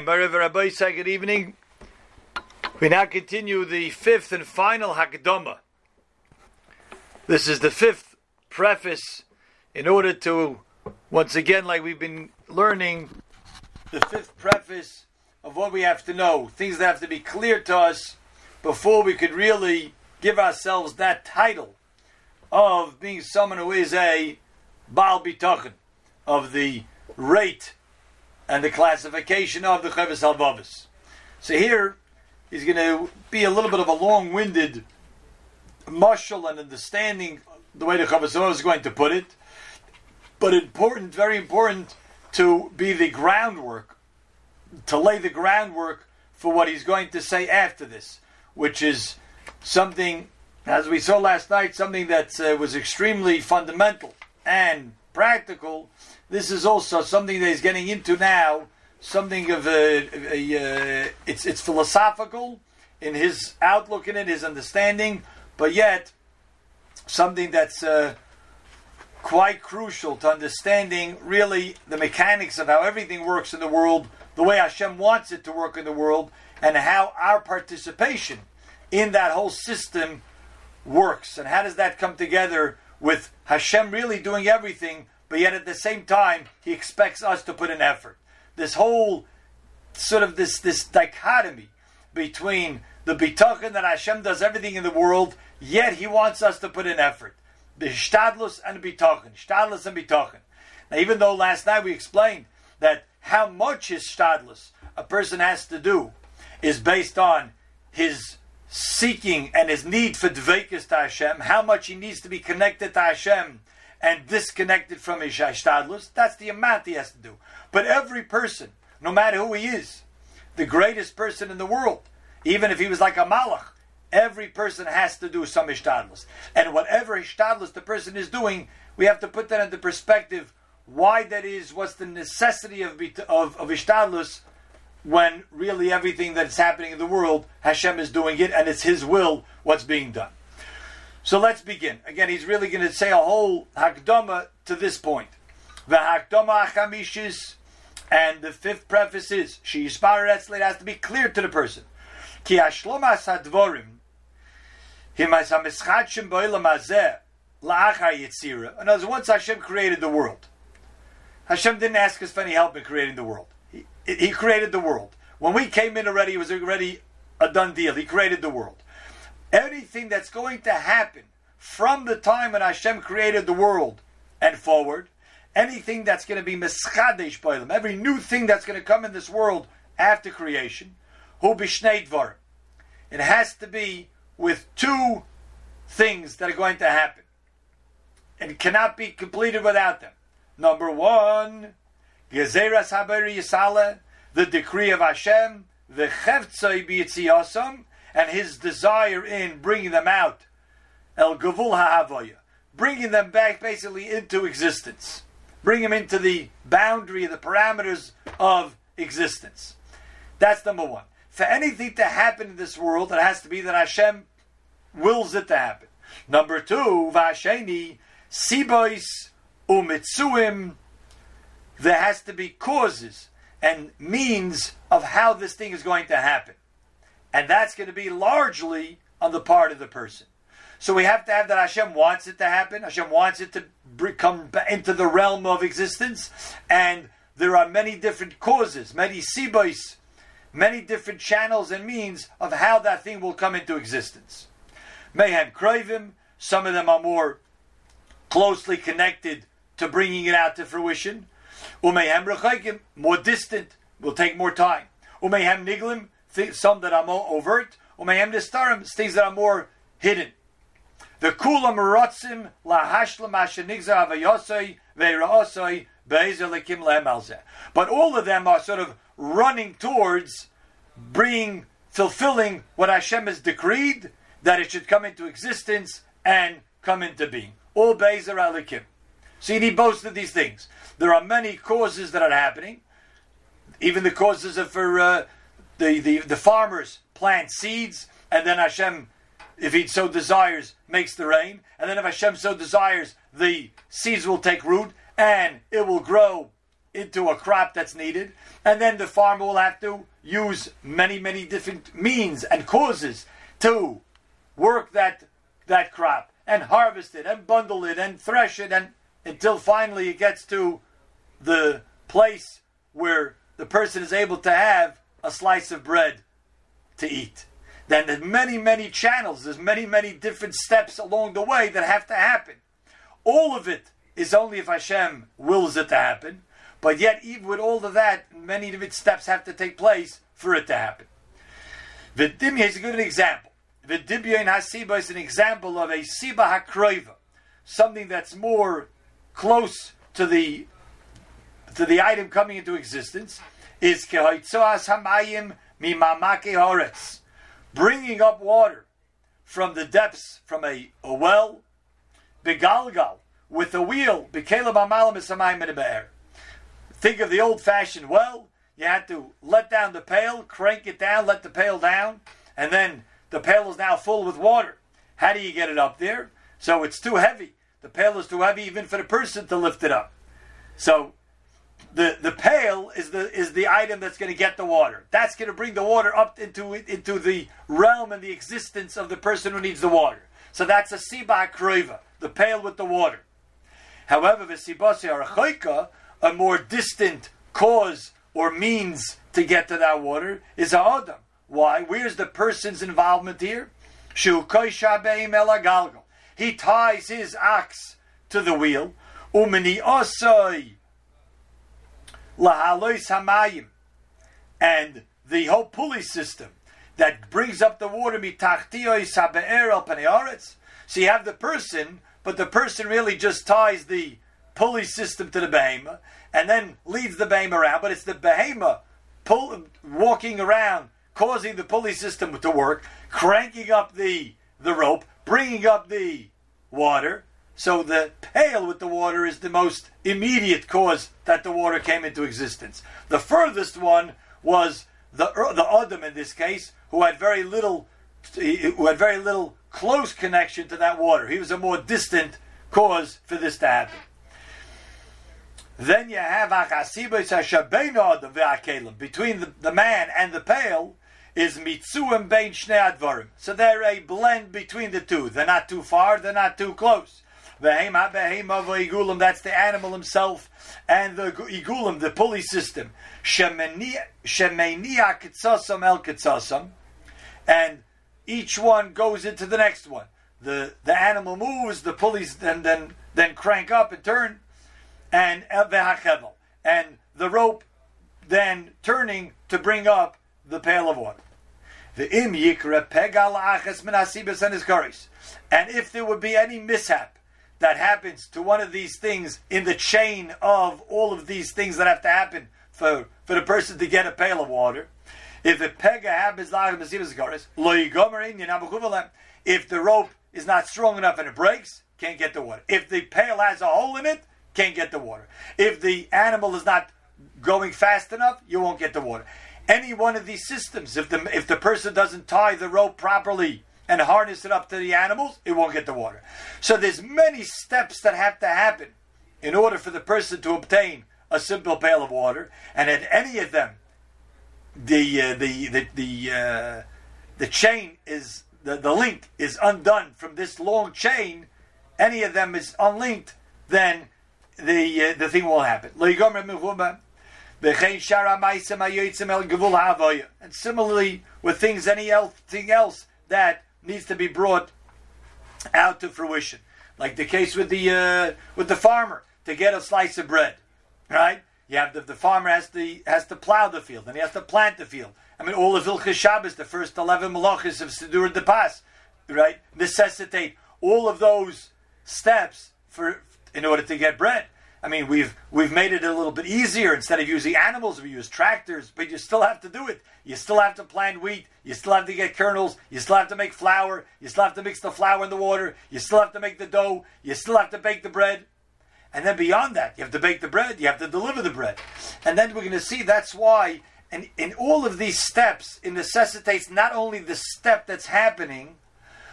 Okay, Marav Rabbi, say good evening. We now continue the fifth and final Hakadama. This is the fifth preface in order to, once again, like we've been learning, the fifth preface of what we have to know, things that have to be clear to us before we could really give ourselves that title of being someone who is a Baal Bitochen, of the rate and the classification of the Chavis Halvavis. So here, he's going to be a little bit of a long-winded mashal and understanding the way the Chavis is going to put it, but important, very important to be the groundwork, to lay the groundwork for what he's going to say after this, which is something, as we saw last night, something that uh, was extremely fundamental and practical this is also something that he's getting into now, something of a, a, a uh, it's it's philosophical in his outlook in it, his understanding, but yet something that's uh, quite crucial to understanding really the mechanics of how everything works in the world, the way Hashem wants it to work in the world, and how our participation in that whole system works, and how does that come together with Hashem really doing everything but yet at the same time, he expects us to put an effort. This whole sort of this this dichotomy between the bitachon that Hashem does everything in the world, yet He wants us to put an effort. The shtadlus and bitachon, shtadlus and bitachon. Now, even though last night we explained that how much is shtadlus a person has to do is based on his seeking and his need for dveikus to Hashem, how much he needs to be connected to Hashem and disconnected from his Shtadlus, that's the amount he has to do. But every person, no matter who he is, the greatest person in the world, even if he was like a Malach, every person has to do some Ishtadlus. And whatever Ishtadlus the person is doing, we have to put that into perspective why that is, what's the necessity of, of, of when really everything that's happening in the world, Hashem is doing it, and it's His will what's being done. So let's begin. Again, he's really going to say a whole hakdama to this point. The hakdama achamishis, and the fifth preface is she it has to be clear to the person. Ki ashlomas hadvorim himas hamischadshim bo'ilam hazeh la'achar yitzira. In other words, once Hashem created the world, Hashem didn't ask us for any help in creating the world. He, he created the world. When we came in already, it was already a done deal. He created the world anything that's going to happen from the time when Hashem created the world and forward, anything that's going to be mischadesh by them, every new thing that's going to come in this world after creation, hu bishnei dvar. It has to be with two things that are going to happen. And cannot be completed without them. Number one, Gezeras Haber Yisale, the decree of Hashem, the Chevtzai B'Yitziyasam, and his desire in bringing them out, el gavul ha'avoya, bringing them back basically into existence, bring them into the boundary, the parameters of existence. That's number one. For anything to happen in this world, it has to be that Hashem wills it to happen. Number two, vasheni sibois umitsuim. There has to be causes and means of how this thing is going to happen. And that's going to be largely on the part of the person. So we have to have that Hashem wants it to happen. Hashem wants it to come into the realm of existence. And there are many different causes, many sibos, many different channels and means of how that thing will come into existence. Mayhem Kravim, some of them are more closely connected to bringing it out to fruition. Umayhem Rechakim, more distant, will take more time. Umayhem Niglim, some that are more overt, things that are more hidden. The kula meratzim lahashlam ashenigza avayosoi veiraosoi beizelikim lemalzeh. But all of them are sort of running towards bringing, fulfilling what Hashem has decreed that it should come into existence and come into being. All bezer alikim. See, he boasted these things. There are many causes that are happening. Even the causes of for uh, the, the, the farmers plant seeds, and then Hashem, if he so desires, makes the rain. And then if Hashem so desires, the seeds will take root and it will grow into a crop that's needed, and then the farmer will have to use many, many different means and causes to work that that crop and harvest it and bundle it and thresh it and until finally it gets to the place where the person is able to have a slice of bread to eat. Then there's many, many channels, there's many, many different steps along the way that have to happen. All of it is only if Hashem wills it to happen. But yet, even with all of that, many of its steps have to take place for it to happen. Vidimya is a good example. Vidibya in Hasiba is an example of a Siba Hakroiva, something that's more close to the to the item coming into existence, is Kehoitzoas Hamayim Mimamake Horetz, bringing up water from the depths, from a, a well, Begalgal, with a wheel, Bekaleb Amalam Isamayim in the Think of the old fashioned well. You had to let down the pail, crank it down, let the pail down, and then the pail is now full with water. How do you get it up there? So it's too heavy. The pail is too heavy even for the person to lift it up. So the, the pail is the is the item that's going to get the water. That's going to bring the water up into into the realm and the existence of the person who needs the water. So that's a siba kroiva, the pail with the water. However, the sibasi arachoika, a more distant cause or means to get to that water, is a adam. Why? Where's the person's involvement here? He ties his axe to the wheel. Umini osoi lahalois hamayim, and the whole pulley system that brings up the water mitachtioi sabe'er al So you have the person, but the person really just ties the pulley system to the behema and then leads the behema around. But it's the behema pull, walking around, causing the pulley system to work, cranking up the the rope, bringing up the water. So the pail with the water is the most immediate cause that the water came into existence. The furthest one was the er, the Adam in this case, who had very little, who had very little close connection to that water. He was a more distant cause for this to happen. Then you have between the, the man and the pail is mitzuim bein shnei advarim. So they're a blend between the two. They're not too far. They're not too close. That's the animal himself, and the igulam, the pulley system. And each one goes into the next one. The the animal moves, the pulleys then then then crank up and turn, and and the rope then turning to bring up the pail of water. The im yikra pegal achas and And if there would be any mishap that happens to one of these things in the chain of all of these things that have to happen for, for the person to get a pail of water. If the pega happens, if the rope is not strong enough and it breaks, can't get the water. If the pail has a hole in it, can't get the water. If the animal is not going fast enough, you won't get the water. Any one of these systems, if the if the person doesn't tie the rope properly and harness it up to the animals, it won't get the water. So there's many steps that have to happen in order for the person to obtain a simple pail of water, and at any of them, the uh, the the the, uh, the chain is the, the link is undone from this long chain. Any of them is unlinked, then the uh, the thing will happen. And similarly with things any anything else that needs to be brought out to fruition. Like the case with the uh, with the farmer to get a slice of bread, right? You have the, the farmer has to has to plow the field and he has to plant the field. I mean, all of Hilchas Shabbos, the first eleven malachas of Sidur de Pas, right, necessitate all of those steps for in order to get bread. I mean, we've we've made it a little bit easier. Instead of using animals, we use tractors, but you still have to do it. You still have to plant wheat. You still have to get kernels. You still have to make flour. You still have to mix the flour in the water. You still have to make the dough. You still have to bake the bread. And then beyond that, you have to bake the bread. You have to deliver the bread. And then we're going to see that's why, and in all of these steps, it necessitates not only the step that's happening,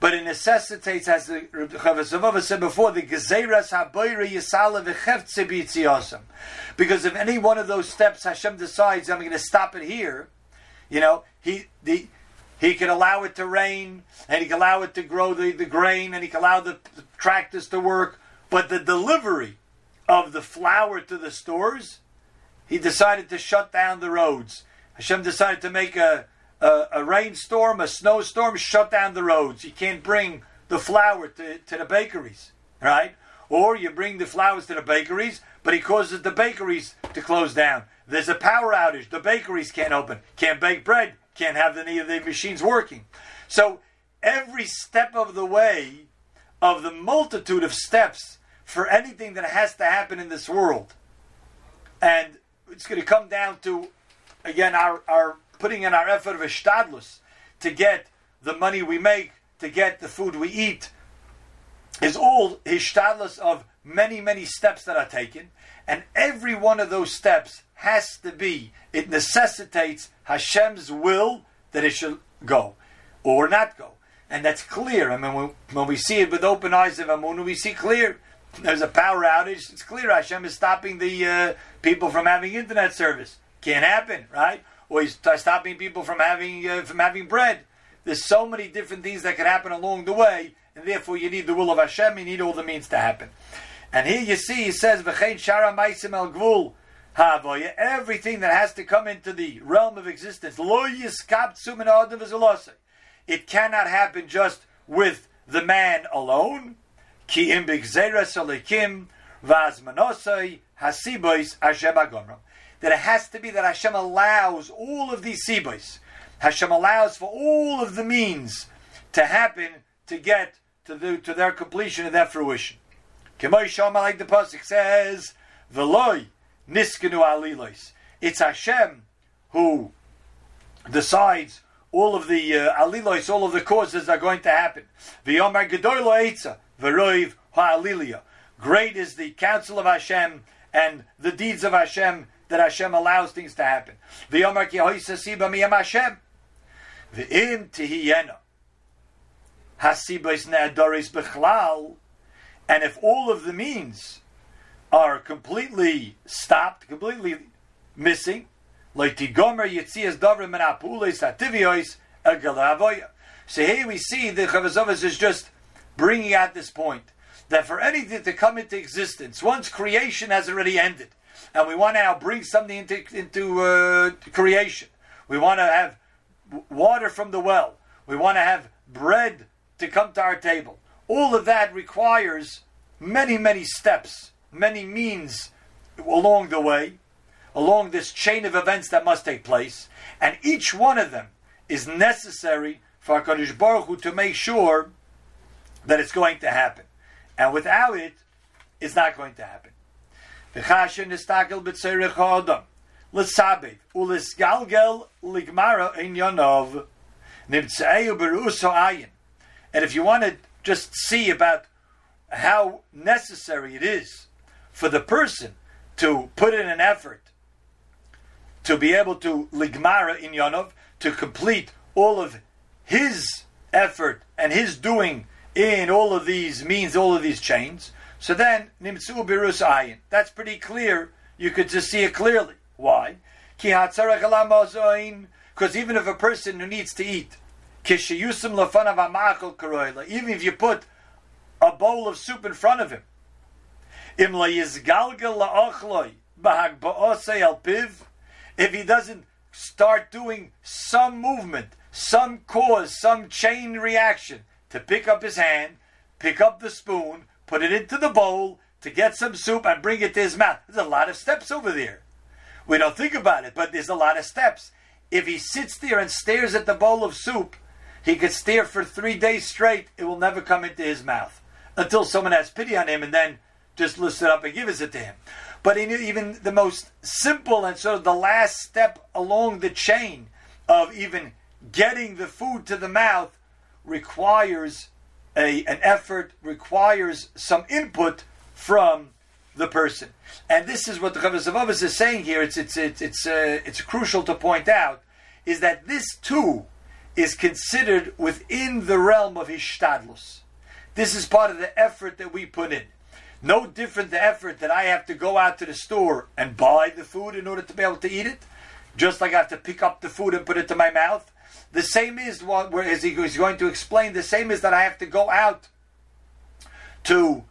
but it necessitates, as the Chavasavava said before, the Gezeras Habayra Yisala V'chevtze B'yitziyosam. Because if any one of those steps Hashem decides, I'm going to stop it here, you know, he the he can allow it to rain, and he can allow it to grow the, the grain, and he can allow the, the tractors to work, but the delivery of the flour to the stores, he decided to shut down the roads. Hashem decided to make a a, a rainstorm, a snowstorm, shut down the roads. You can't bring the flour to, to the bakeries, right? Or you bring the flowers to the bakeries, but he causes the bakeries to close down. There's a power outage. The bakeries can't open, can't bake bread, can't have any of the machines working. So every step of the way of the multitude of steps for anything that has to happen in this world. And it's going to come down to, again, our, our putting in our effort of ishtadlus to get the money we make, to get the food we eat, is all ishtadlus of many, many steps that are taken. And every one of those steps has to be, it necessitates Hashem's will that it should go or not go. And that's clear. I mean, when, when we see it with open eyes of Amun, we see clear. There's a power outage. It's clear Hashem is stopping the uh, people from having internet service. Can't happen, right? Or he's stopping people from having uh, from having bread. There's so many different things that can happen along the way, and therefore you need the will of Hashem. You need all the means to happen. And here you see, he says, "V'chein shara maisim el gvul." Everything that has to come into the realm of existence, lo It cannot happen just with the man alone. Ki im b'gzeres v'azmanosai hasibois Hashem agomram that it has to be that Hashem allows all of these sibos. Hashem allows for all of the means to happen to get to, the, to their completion and their fruition. like the pasuk says, "Veloy niskenu alilos." It's Hashem who decides all of the uh, alilos, all of the causes are going to happen. V'yomer gedoylo eitza ha'alilia. Great is the counsel of Hashem and the deeds of Hashem that Hashem allows things to happen. Bechlal. And if all of the means are completely stopped, completely missing. So here we see the Chavazovas is just bringing out this point that for anything to come into existence, once creation has already ended, and we want to now bring something into, into uh, creation. We want to have water from the well. We want to have bread to come to our table. All of that requires many, many steps, many means along the way, along this chain of events that must take place, and each one of them is necessary for HaKadosh Baruch Hu to make sure that it's going to happen. And without it, it's not going to happen. V'chasher nistakel b'tzerich ha'odam. L'sabev. U'lisgalgel ligmara in yonov. Nimtze'eu berus ha'ayin. And if you want to just see about how necessary it is for the person to put in an effort to be able to ligmara in Yonov, to complete all of his effort and his doing in all of these means, all of these chains, so then, nimtzu birus ayin. That's pretty clear. You could just see it clearly. Why? Because even if a person who needs to eat, even if you put a bowl of soup in front of him, if he doesn't start doing some movement, some cause, some chain reaction to pick up his hand, pick up the spoon, put it into the bowl to get some soup and bring it to his mouth. There's a lot of steps over there. We don't think about it, but there's a lot of steps. If he sits there and stares at the bowl of soup, he could stare for three days straight. It will never come into his mouth until someone has pity on him and then just lifts it up and gives it to him. But even the most simple and sort of the last step along the chain of even getting the food to the mouth requires a, an effort, requires some input from the person. And this is what the Chavaz is saying here. It's, it's, it's, it's, uh, it's crucial to point out is that this too is considered within the realm of hishtadlus. This is part of the effort that we put in. No different the effort that I have to go out to the store and buy the food in order to be able to eat it, just like I have to pick up the food and put it to my mouth. The same is what as he is going to explain. The same is that I have to go out to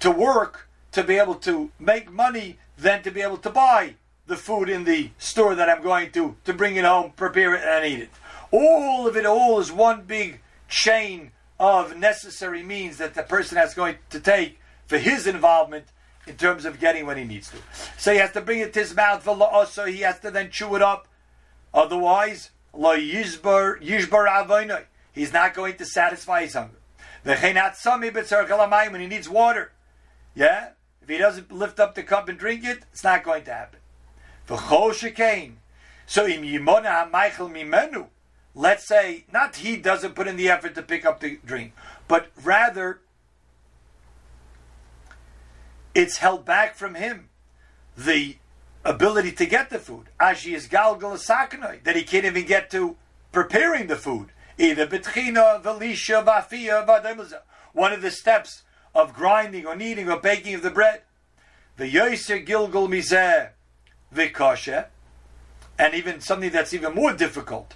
to work to be able to make money than to be able to buy the food in the store that I'm going to to bring it home, prepare it, and eat it. All of it all is one big chain of necessary means that the person has going to take for his involvement in terms of getting what he needs to. So he has to bring it to his mouth, so he has to then chew it up. Otherwise, he's not going to satisfy his hunger. When he needs water, yeah, if he doesn't lift up the cup and drink it, it's not going to happen. So im yimona ha'meichel mimenu. Let's say not he doesn't put in the effort to pick up the drink, but rather it's held back from him the ability to get the food. Ashi is galgal that he can't even get to preparing the food. Either betchina, velisha, vafia, One of the steps of grinding or kneading or baking of the bread. The yoiser gilgal mizeh vikoshe, and even something that's even more difficult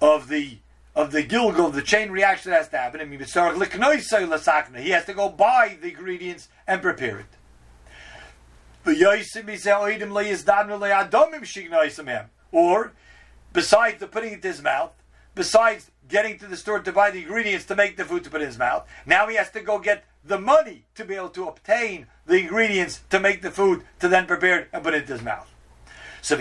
of the of the gilgal, the chain reaction that has to happen. He has to go buy the ingredients and prepare it. Or, besides the putting it in his mouth, besides getting to the store to buy the ingredients to make the food to put in his mouth, now he has to go get the money to be able to obtain the ingredients to make the food to then prepare it and put it into his mouth. So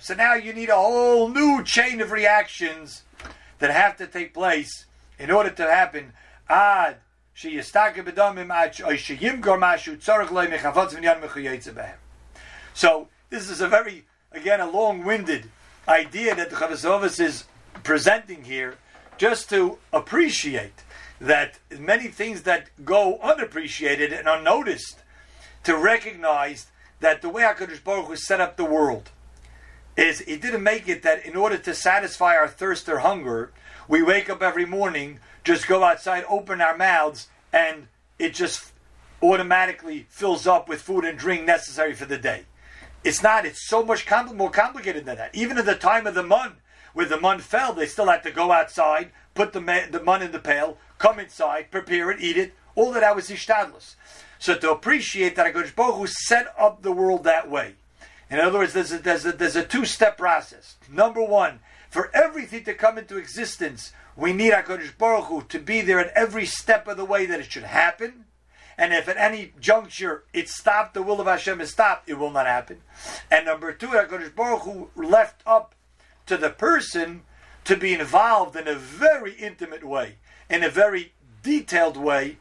So now you need a whole new chain of reactions that have to take place in order to happen. Ad So this is a very again a long-winded idea that the Chavos is presenting here just to appreciate that many things that go unappreciated and unnoticed, to recognize that the way HaKadosh Baruch Hu set up the world is He didn't make it that in order to satisfy our thirst or hunger, we wake up every morning, just go outside, open our mouths, and it just automatically fills up with food and drink necessary for the day. It's not. It's so much compl- more complicated than that. Even at the time of the mun, where the mun fell, they still had to go outside, put the, ma- the mun in the pail, come inside, prepare it, eat it. All of that was ishtadlus. So to appreciate that HaKadosh Baruch Hu set up the world that way. In other words, there's a, there's a, there's a two-step process. Number one, for everything to come into existence, we need HaKadosh Baruch Hu to be there at every step of the way that it should happen. And if at any juncture it stopped, the will of Hashem is stopped, it will not happen. And number two, HaKadosh Baruch Hu left up to the person to be involved in a very intimate way, in a very detailed way,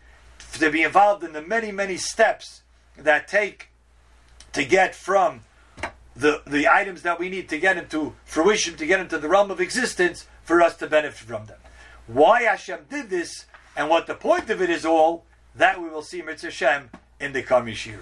to be involved in the many, many steps that take to get from the, the items that we need to get into fruition, to get into the realm of existence, for us to benefit from them. Why Hashem did this and what the point of it is all, that we will see Mitzvah Hashem in the coming Shira.